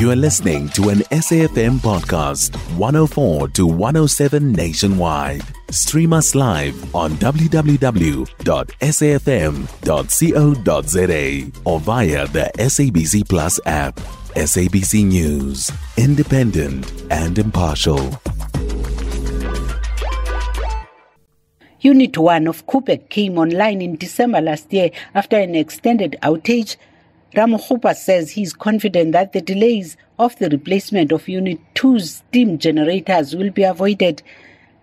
You are listening to an SAFM podcast, 104 to 107 nationwide. Stream us live on www.safm.co.za or via the SABC Plus app. SABC News, independent and impartial. Unit 1 of Koeberg came online in December last year after an extended outage. Ramokgopa says he is confident that the delays of the replacement of Unit 2's steam generators will be avoided.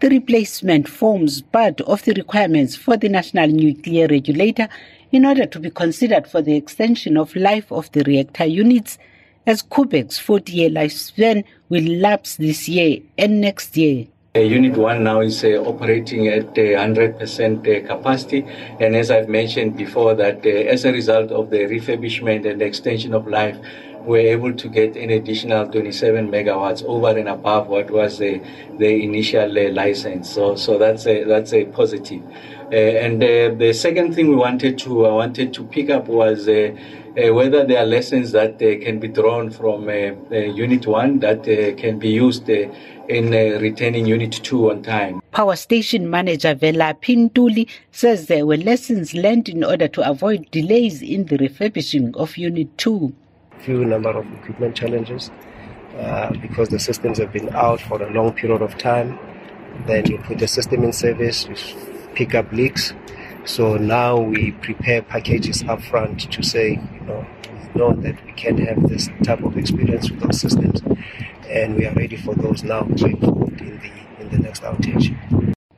The replacement forms part of the requirements for the National Nuclear Regulator in order to be considered for the extension of life of the reactor units, as Koeberg's 40 year lifespan will lapse this year and next year. Uh, Unit 1 now is uh, operating at uh, 100% capacity. And as I've mentioned before, that as a result of the refurbishment and extension of life, we're able to get an additional 27 megawatts over and above what was the, the initial license. So, so that's a, that's a positive. and the second thing we wanted to, uh, wanted to pick up was uh, whether there are lessons that uh, can be drawn from Unit 1 that can be used in uh, retaining Unit 2 on time. Power station manager Velaphi Ntuli says there were lessons learned in order to avoid delays in the refurbishing of Unit 2. Few number of equipment challenges uh, because the systems have been out for a long period of time. Then you put the system in service, you pick up leaks. So now we prepare packages upfront to say, you know, we know that we can have this type of experience with our systems and we are ready for those now going forward in the in the next outage.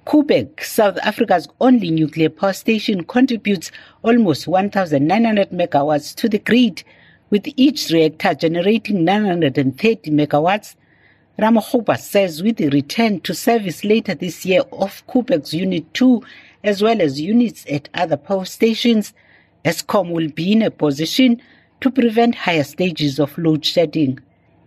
Koeberg, South Africa's only nuclear power station, contributes almost 1,900 megawatts to the grid, with each reactor generating 930 megawatts. Ramokgopa says with the return to service later this year of Koeberg's Unit 2, as well as units at other power stations, Eskom will be in a position to prevent higher stages of load shedding.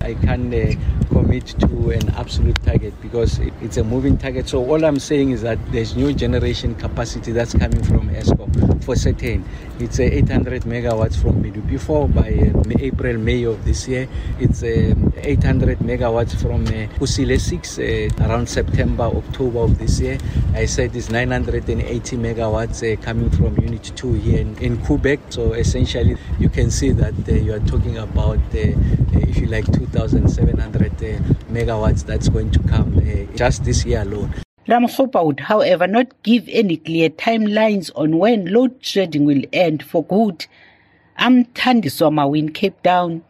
I can uh, commit to an absolute target because it, it's a moving target. So all I'm saying is that there's new generation capacity that's coming from Eskom for certain. It's uh, 800 megawatts from Medupi by uh, April, May of this year. It's uh, 800 megawatts from uh, Kusile 6 uh, around September, October of this year. I said it's 980 megawatts uh, coming from Unit 2 here in, in Koeberg. So essentially, you can see that you are talking about, if you like, 2,700 megawatts that's going to come uh, just this year alone. Ramokgopa would, however, not give any clear timelines on when load shedding will end for good. I'm Thandiswa Mawu in Cape Town.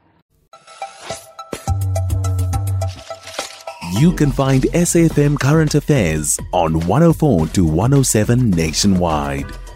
You can find SAFM Current Affairs on 104 to 107 nationwide.